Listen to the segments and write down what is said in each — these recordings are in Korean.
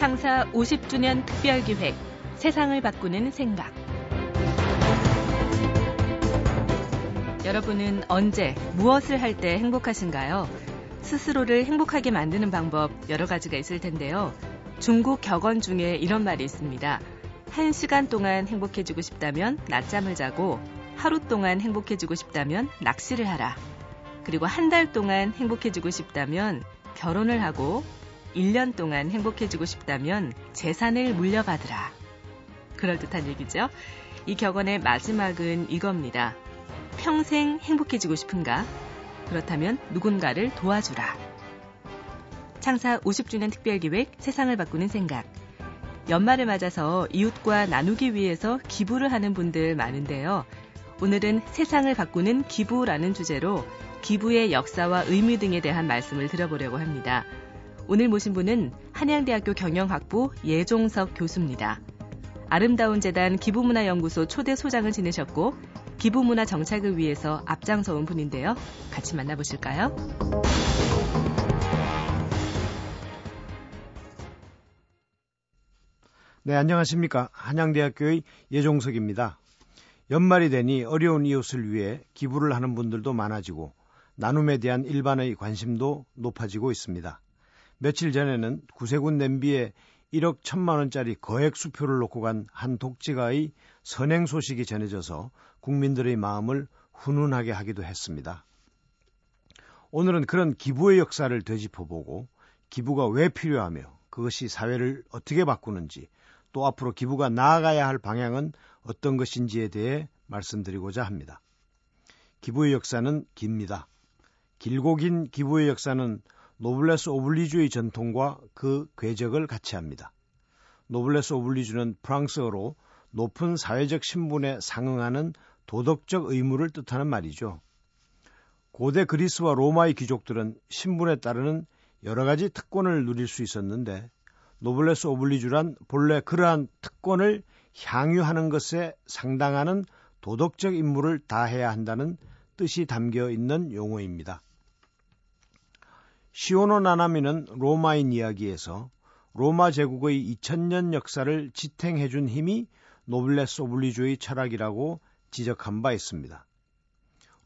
창사 50주년 특별기획 세상을 바꾸는 생각 여러분은 언제 무엇을 할 때 행복하신가요? 스스로를 행복하게 만드는 방법 여러 가지가 있을 텐데요. 중국 격언 중에 이런 말이 있습니다. 한 시간 동안 행복해지고 싶다면 낮잠을 자고 하루 동안 행복해지고 싶다면 낚시를 하라. 그리고 한 달 동안 행복해지고 싶다면 결혼을 하고 1년 동안 행복해지고 싶다면 재산을 물려받으라. 그럴듯한 얘기죠. 이 격언의 마지막은 이겁니다. 평생 행복해지고 싶은가? 그렇다면 누군가를 도와주라. 창사 50주년 특별기획 세상을 바꾸는 생각. 연말을 맞아서 이웃과 나누기 위해서 기부를 하는 분들 많은데요. 오늘은 세상을 바꾸는 기부라는 주제로 기부의 역사와 의미 등에 대한 말씀을 들어보려고 합니다. 오늘 모신 분은 한양대학교 경영학부 예종석 교수입니다. 아름다운 재단 기부문화연구소 초대 소장을 지내셨고 기부문화 정착을 위해서 앞장서온 분인데요. 같이 만나보실까요? 네, 안녕하십니까. 한양대학교의 예종석입니다. 연말이 되니 어려운 이웃을 위해 기부를 하는 분들도 많아지고 나눔에 대한 일반의 관심도 높아지고 있습니다. 며칠 전에는 구세군 냄비에 1억 1천만 원짜리 거액 수표를 놓고 간 한 독지가의 선행 소식이 전해져서 국민들의 마음을 훈훈하게 하기도 했습니다. 오늘은 그런 기부의 역사를 되짚어보고 기부가 왜 필요하며 그것이 사회를 어떻게 바꾸는지 또 앞으로 기부가 나아가야 할 방향은 어떤 것인지에 대해 말씀드리고자 합니다. 기부의 역사는 깁니다. 길고 긴 기부의 역사는 노블레스 오블리주의 전통과 그 궤적을 같이 합니다. 노블레스 오블리주는 프랑스어로 높은 사회적 신분에 상응하는 도덕적 의무를 뜻하는 말이죠. 고대 그리스와 로마의 귀족들은 신분에 따르는 여러 가지 특권을 누릴 수 있었는데 노블레스 오블리주란 본래 그러한 특권을 향유하는 것에 상당하는 도덕적 임무를 다해야 한다는 뜻이 담겨 있는 용어입니다. 시오노 나나미는 로마인 이야기에서 로마 제국의 2000년 역사를 지탱해 준 힘이 노블레스 오블리주의 철학이라고 지적한 바 있습니다.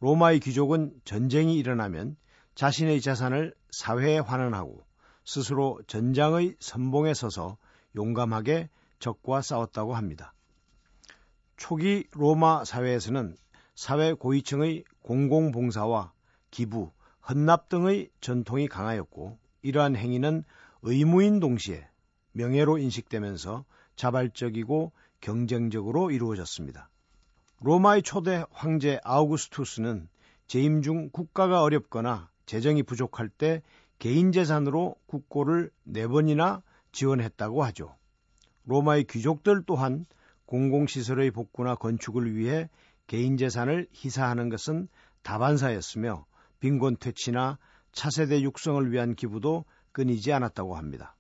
로마의 귀족은 전쟁이 일어나면 자신의 재산을 사회에 환원하고 스스로 전장의 선봉에 서서 용감하게 적과 싸웠다고 합니다. 초기 로마 사회에서는 사회 고위층의 공공봉사와 기부, 헌납 등의 전통이 강하였고 이러한 행위는 의무인 동시에 명예로 인식되면서 자발적이고 경쟁적으로 이루어졌습니다. 로마의 초대 황제 아우구스투스는 재임 중 국가가 어렵거나 재정이 부족할 때 개인 재산으로 국고를 네 번이나 지원했다고 하죠. 로마의 귀족들 또한 공공시설의 복구나 건축을 위해 개인 재산을 희사하는 것은 다반사였으며 빈곤 퇴치나 차세대 육성을 위한 기부도 끊이지 않았다고 합니다.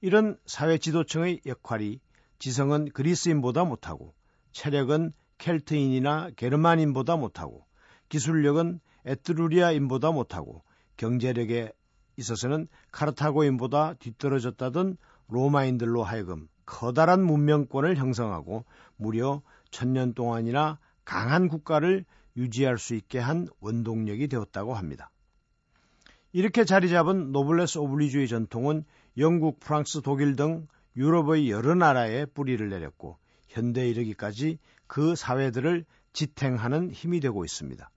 이런 사회 지도층의 역할이 지성은 그리스인보다 못하고 체력은 켈트인이나 게르만인보다 못하고 기술력은 에트루리아인보다 못하고 경제력에 있어서는 카르타고인보다 뒤떨어졌다던 로마인들로 하여금 커다란 문명권을 형성하고 무려 천년 동안이나 강한 국가를 유지할 수 있게 한 원동력이 되었다고 합니다. 이렇게 자리 잡은 노블레스 오블리주의 전통은 영국, 프랑스, 독일 등 유럽의 여러 나라에 뿌리를 내렸고 현대에 이르기까지 그 사회들을 지탱하는 힘이 되고 있습니다.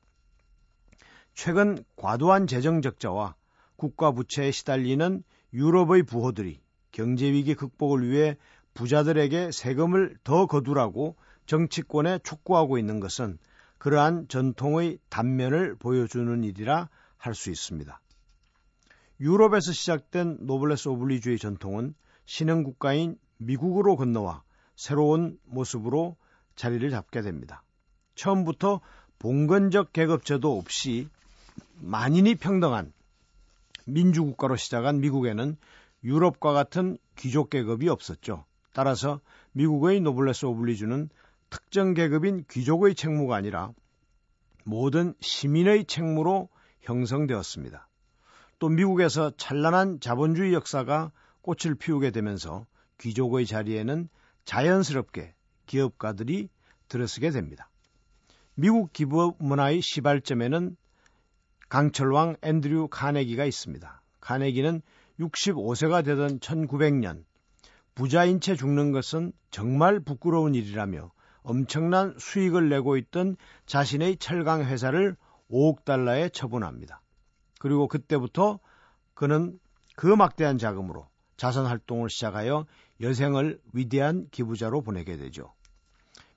최근 과도한 재정 적자와 국가 부채에 시달리는 유럽의 부호들이 경제 위기 극복을 위해 부자들에게 세금을 더 거두라고 정치권에 촉구하고 있는 것은 그러한 전통의 단면을 보여주는 일이라 할 수 있습니다. 유럽에서 시작된 노블레스 오블리주의 전통은 신흥 국가인 미국으로 건너와 새로운 모습으로 자리를 잡게 됩니다. 처음부터 봉건적 계급제도 없이 만인이 평등한 민주국가로 시작한 미국에는 유럽과 같은 귀족 계급이 없었죠. 따라서 미국의 노블레스 오블리주는 특정 계급인 귀족의 책무가 아니라 모든 시민의 책무로 형성되었습니다. 또 미국에서 찬란한 자본주의 역사가 꽃을 피우게 되면서 귀족의 자리에는 자연스럽게 기업가들이 들어서게 됩니다. 미국 기부 문화의 시발점에는 강철왕 앤드류 카네기가 있습니다. 카네기는 65세가 되던 1900년 부자인 채 죽는 것은 정말 부끄러운 일이라며 엄청난 수익을 내고 있던 자신의 철강 회사를 5억 달러에 처분합니다. 그리고 그때부터 그는 그 막대한 자금으로 자선 활동을 시작하여 여생을 위대한 기부자로 보내게 되죠.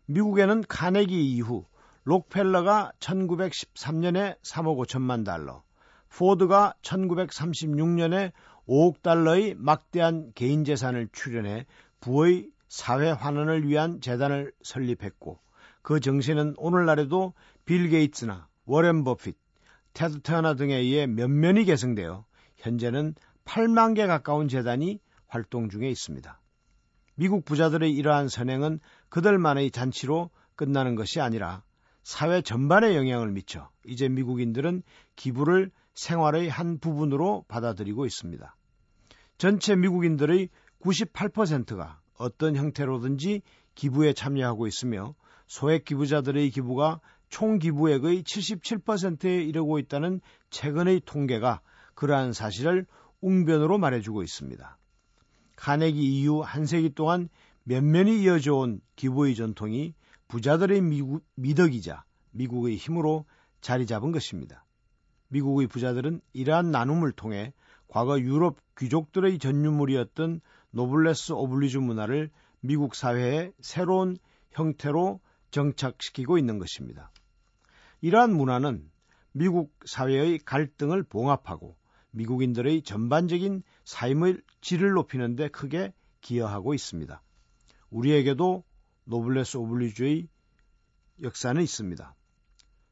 미국에는 카네기 이후 록펠러가 1913년에 3억 5천만 달러, 포드가 1936년에 5억 달러의 막대한 개인 재산을 출연해 부의 사회 환원을 위한 재단을 설립했고 그 정신은 오늘날에도 빌 게이츠나 워렌 버핏, 테드 터너 등에 의해 면면이 계승되어 현재는 8만 개 가까운 재단이 활동 중에 있습니다. 미국 부자들의 이러한 선행은 그들만의 잔치로 끝나는 것이 아니라 사회 전반에 영향을 미쳐 이제 미국인들은 기부를 생활의 한 부분으로 받아들이고 있습니다. 전체 미국인들의 98%가 어떤 형태로든지 기부에 참여하고 있으며 소액 기부자들의 기부가 총 기부액의 77%에 이르고 있다는 최근의 통계가 그러한 사실을 웅변으로 말해주고 있습니다. 카네기 이후 한 세기 동안 면면이 이어져 온 기부의 전통이 부자들의 미국, 미덕이자 미국의 힘으로 자리 잡은 것입니다. 미국의 부자들은 이러한 나눔을 통해 과거 유럽 귀족들의 전유물이었던 노블레스 오블리주 문화를 미국 사회의 새로운 형태로 정착시키고 있는 것입니다. 이러한 문화는 미국 사회의 갈등을 봉합하고 미국인들의 전반적인 삶의 질을 높이는 데 크게 기여하고 있습니다. 우리에게도 노블레스 오블리주의 역사는 있습니다.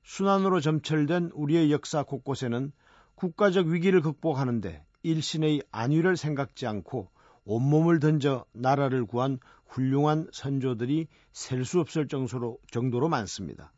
순환으로 점철된 우리의 역사 곳곳에는 국가적 위기를 극복하는데 일신의 안위를 생각지 않고 온몸을 던져 나라를 구한 훌륭한 선조들이 셀 수 없을 정도로, 정도로 많습니다.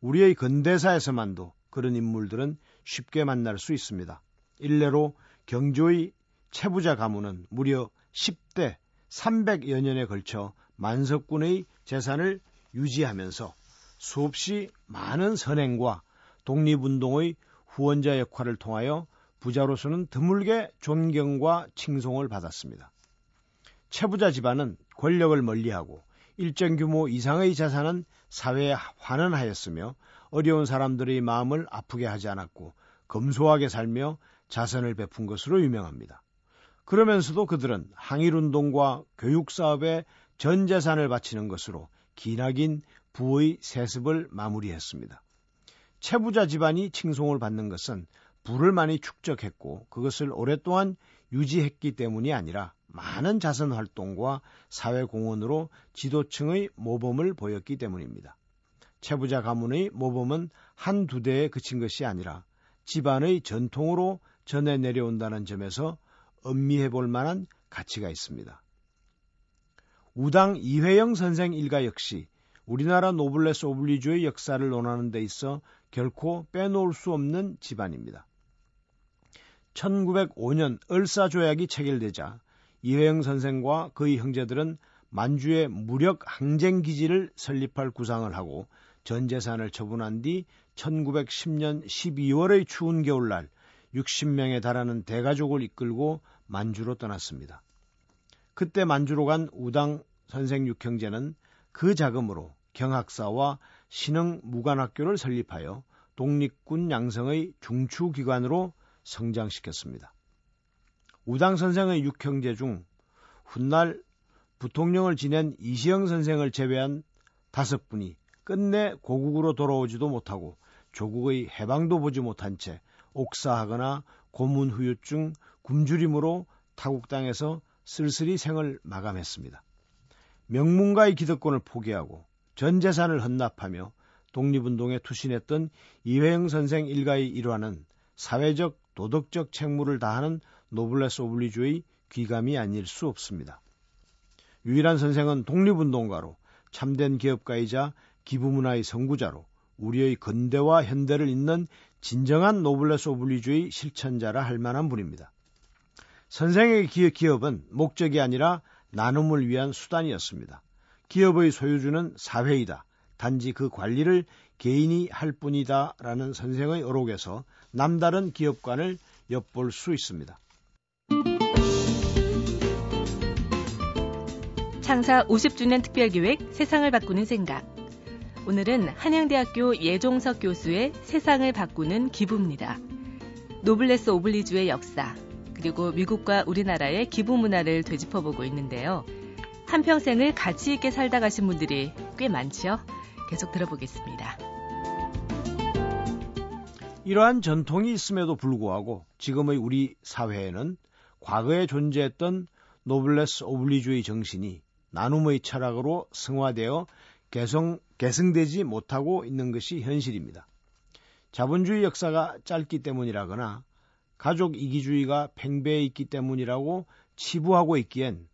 우리의 근대사에서만도 그런 인물들은 쉽게 만날 수 있습니다. 일례로 경조의 채부자 가문은 무려 10대 300여 년에 걸쳐 만석군의 재산을 유지하면서 수없이 많은 선행과 독립운동의 후원자 역할을 통하여 부자로서는 드물게 존경과 칭송을 받았습니다. 채부자 집안은 권력을 멀리하고 일정 규모 이상의 자산은 사회에 환원하였으며 어려운 사람들의 마음을 아프게 하지 않았고 검소하게 살며 자선을 베푼 것으로 유명합니다. 그러면서도 그들은 항일운동과 교육사업에 전 재산을 바치는 것으로 기나긴 부의 세습을 마무리했습니다. 채부자 집안이 칭송을 받는 것은 부를 많이 축적했고 그것을 오랫동안 유지했기 때문이 아니라 많은 자선 활동과 사회 공헌으로 지도층의 모범을 보였기 때문입니다. 채부자 가문의 모범은 한두 대에 그친 것이 아니라 집안의 전통으로 전해 내려온다는 점에서 음미해 볼 만한 가치가 있습니다. 우당 이회영 선생 일가 역시 우리나라 노블레스 오블리주의 역사를 논하는 데 있어 결코 빼놓을 수 없는 집안입니다. 1905년 을사조약이 체결되자 이회영 선생과 그의 형제들은 만주에 무력 항쟁 기지를 설립할 구상을 하고 전 재산을 처분한 뒤 1910년 12월의 추운 겨울날 60명에 달하는 대가족을 이끌고 만주로 떠났습니다. 그때 만주로 간 우당 선생 육형제는 그 자금으로 경학사와 신흥 무관학교를 설립하여 독립군 양성의 중추기관으로 성장시켰습니다. 우당 선생의 육형제 중 훗날 부통령을 지낸 이시영 선생을 제외한 다섯 분이 끝내 고국으로 돌아오지도 못하고 조국의 해방도 보지 못한 채 옥사하거나 고문 후유증, 굶주림으로 타국 땅에서 쓸쓸히 생을 마감했습니다. 명문가의 기득권을 포기하고 전 재산을 헌납하며 독립운동에 투신했던 이회영 선생 일가의 일화는 사회적 도덕적 책무를 다하는 노블레스 오블리주의 귀감이 아닐 수 없습니다. 유일한 선생은 독립운동가로 참된 기업가이자 기부문화의 선구자로 우리의 근대와 현대를 잇는 진정한 노블레스 오블리주의 실천자라 할 만한 분입니다. 선생의 기업은 목적이 아니라 나눔을 위한 수단이었습니다. 기업의 소유주는 사회이다. 단지 그 관리를 개인이 할 뿐이다. 라는 선생의 어록에서 남다른 기업관을 엿볼 수 있습니다. 창사 50주년 특별기획 세상을 바꾸는 생각. 오늘은 한양대학교 예종석 교수의 세상을 바꾸는 기부입니다. 노블레스 오블리주의 역사, 그리고 미국과 우리나라의 기부 문화를 되짚어보고 있는데요. 한평생을 가치 있게 살다 가신 분들이 꽤 많지요. 계속 들어보겠습니다. 이러한 전통이 있음에도 불구하고 지금의 우리 사회에는 과거에 존재했던 노블레스 오블리주의 정신이 나눔의 철학으로 승화되어 개성, 계승되지 못하고 있는 것이 현실입니다. 자본주의 역사가 짧기 때문이라거나 가족 이기주의가 팽배해 있기 때문이라고 치부하고 있기엔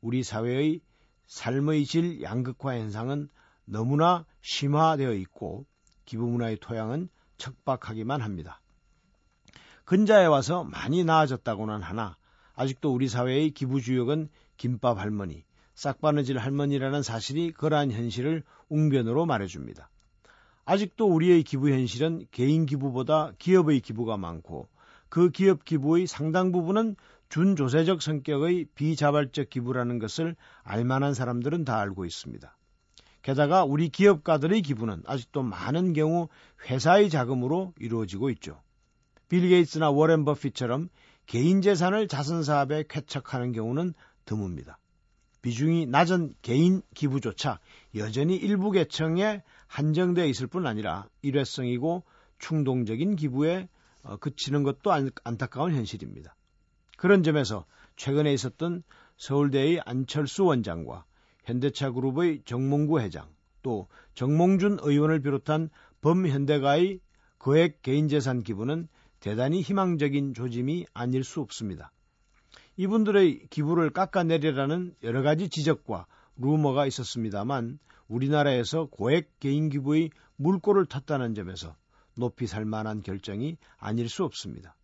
우리 사회의 삶의 질 양극화 현상은 너무나 심화되어 있고 기부문화의 토양은 척박하기만 합니다. 근자에 와서 많이 나아졌다고는 하나 아직도 우리 사회의 기부주역은 김밥 할머니, 싹바느질 할머니라는 사실이 그러한 현실을 웅변으로 말해줍니다. 아직도 우리의 기부 현실은 개인 기부보다 기업의 기부가 많고 그 기업 기부의 상당 부분은 준조세적 성격의 비자발적 기부라는 것을 알만한 사람들은 다 알고 있습니다. 게다가 우리 기업가들의 기부는 아직도 많은 경우 회사의 자금으로 이루어지고 있죠. 빌 게이츠나 워렌 버핏처럼 개인 재산을 자선 사업에 쾌척하는 경우는 드뭅니다. 비중이 낮은 개인 기부조차 여전히 일부 계층에 한정되어 있을 뿐 아니라 일회성이고 충동적인 기부에 어, 그치는 것도 안타까운 현실입니다. 그런 점에서 최근에 있었던 서울대의 안철수 원장과 현대차 그룹의 정몽구 회장 또 정몽준 의원을 비롯한 범현대가의 거액 개인재산 기부는 대단히 희망적인 조짐이 아닐 수 없습니다. 이분들의 기부를 깎아내리라는 여러 가지 지적과 루머가 있었습니다만 우리나라에서 고액 개인 기부의 물꼬를 텄다는 점에서 높이 살 만한 결정이 아닐 수 없습니다.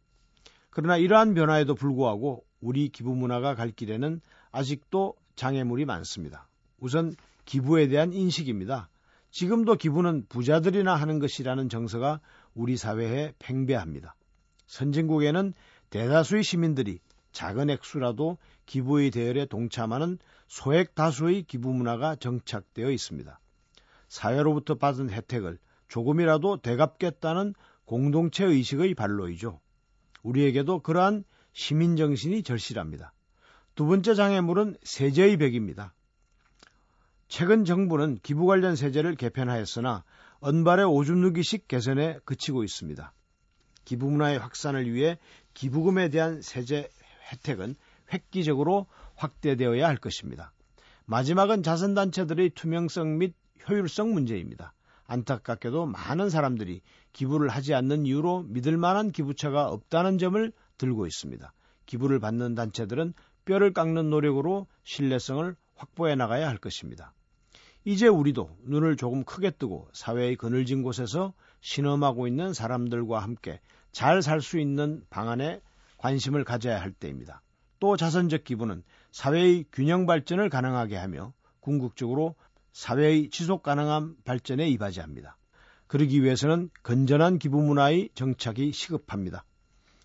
그러나 이러한 변화에도 불구하고 우리 기부 문화가 갈 길에는 아직도 장애물이 많습니다. 우선 기부에 대한 인식입니다. 지금도 기부는 부자들이나 하는 것이라는 정서가 우리 사회에 팽배합니다. 선진국에는 대다수의 시민들이 작은 액수라도 기부의 대열에 동참하는 소액 다수의 기부 문화가 정착되어 있습니다. 사회로부터 받은 혜택을 조금이라도 되갚겠다는 공동체 의식의 발로이죠. 우리에게도 그러한 시민 정신이 절실합니다. 두 번째 장애물은 세제의 벽입니다. 최근 정부는 기부 관련 세제를 개편하였으나 언발의 오줌 누기식 개선에 그치고 있습니다. 기부 문화의 확산을 위해 기부금에 대한 세제 혜택은 획기적으로 확대되어야 할 것입니다. 마지막은 자선단체들의 투명성 및 효율성 문제입니다. 안타깝게도 많은 사람들이 기부를 하지 않는 이유로 믿을 만한 기부처가 없다는 점을 들고 있습니다. 기부를 받는 단체들은 뼈를 깎는 노력으로 신뢰성을 확보해 나가야 할 것입니다. 이제 우리도 눈을 조금 크게 뜨고 사회의 그늘진 곳에서 신음하고 있는 사람들과 함께 잘 살 수 있는 방안에 관심을 가져야 할 때입니다. 또 자선적 기부는 사회의 균형 발전을 가능하게 하며 궁극적으로 사회의 지속 가능한 발전에 이바지합니다. 그러기 위해서는 건전한 기부 문화의 정착이 시급합니다.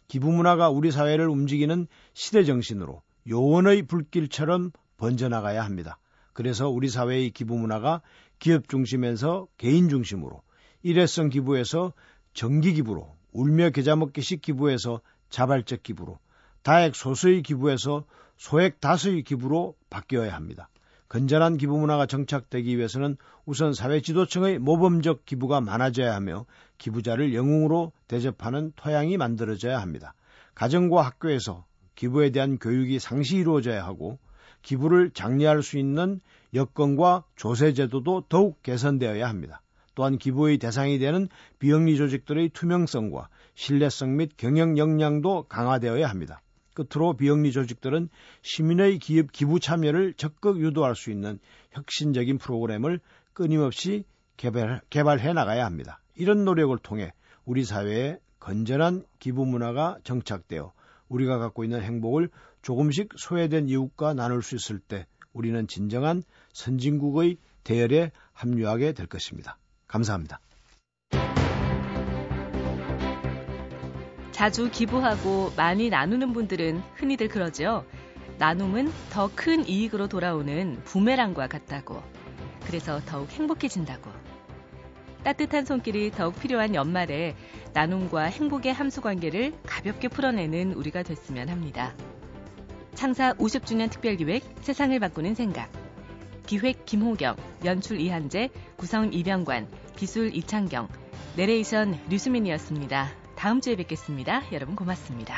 기부 문화가 우리 사회를 움직이는 시대 정신으로 요원의 불길처럼 번져나가야 합니다. 그래서 우리 사회의 기부 문화가 기업 중심에서 개인 중심으로 일회성 기부에서 정기 기부로 울며 계좌 먹기식 기부에서 자발적 기부로, 다액 소수의 기부에서 소액 다수의 기부로 바뀌어야 합니다. 건전한 기부 문화가 정착되기 위해서는 우선 사회 지도층의 모범적 기부가 많아져야 하며 기부자를 영웅으로 대접하는 토양이 만들어져야 합니다. 가정과 학교에서 기부에 대한 교육이 상시 이루어져야 하고 기부를 장려할 수 있는 여건과 조세 제도도 더욱 개선되어야 합니다. 또한 기부의 대상이 되는 비영리 조직들의 투명성과 신뢰성 및 경영 역량도 강화되어야 합니다. 끝으로 비영리 조직들은 시민의 기업 기부 참여를 적극 유도할 수 있는 혁신적인 프로그램을 끊임없이 개발, 개발해 나가야 합니다. 이런 노력을 통해 우리 사회에 건전한 기부 문화가 정착되어 우리가 갖고 있는 행복을 조금씩 소외된 이웃과 나눌 수 있을 때 우리는 진정한 선진국의 대열에 합류하게 될 것입니다. 감사합니다. 자주 기부하고 많이 나누는 분들은 흔히들 그러죠. 나눔은 더 큰 이익으로 돌아오는 부메랑과 같다고. 그래서 더욱 행복해진다고. 따뜻한 손길이 더욱 필요한 연말에 나눔과 행복의 함수 관계를 가볍게 풀어내는 우리가 됐으면 합니다. 창사 50주년 특별기획 세상을 바꾸는 생각. 기획 김호경, 연출 이한재, 구성 이병관, 기술 이창경, 내레이션 류수민이었습니다. 다음 주에 뵙겠습니다. 여러분 고맙습니다.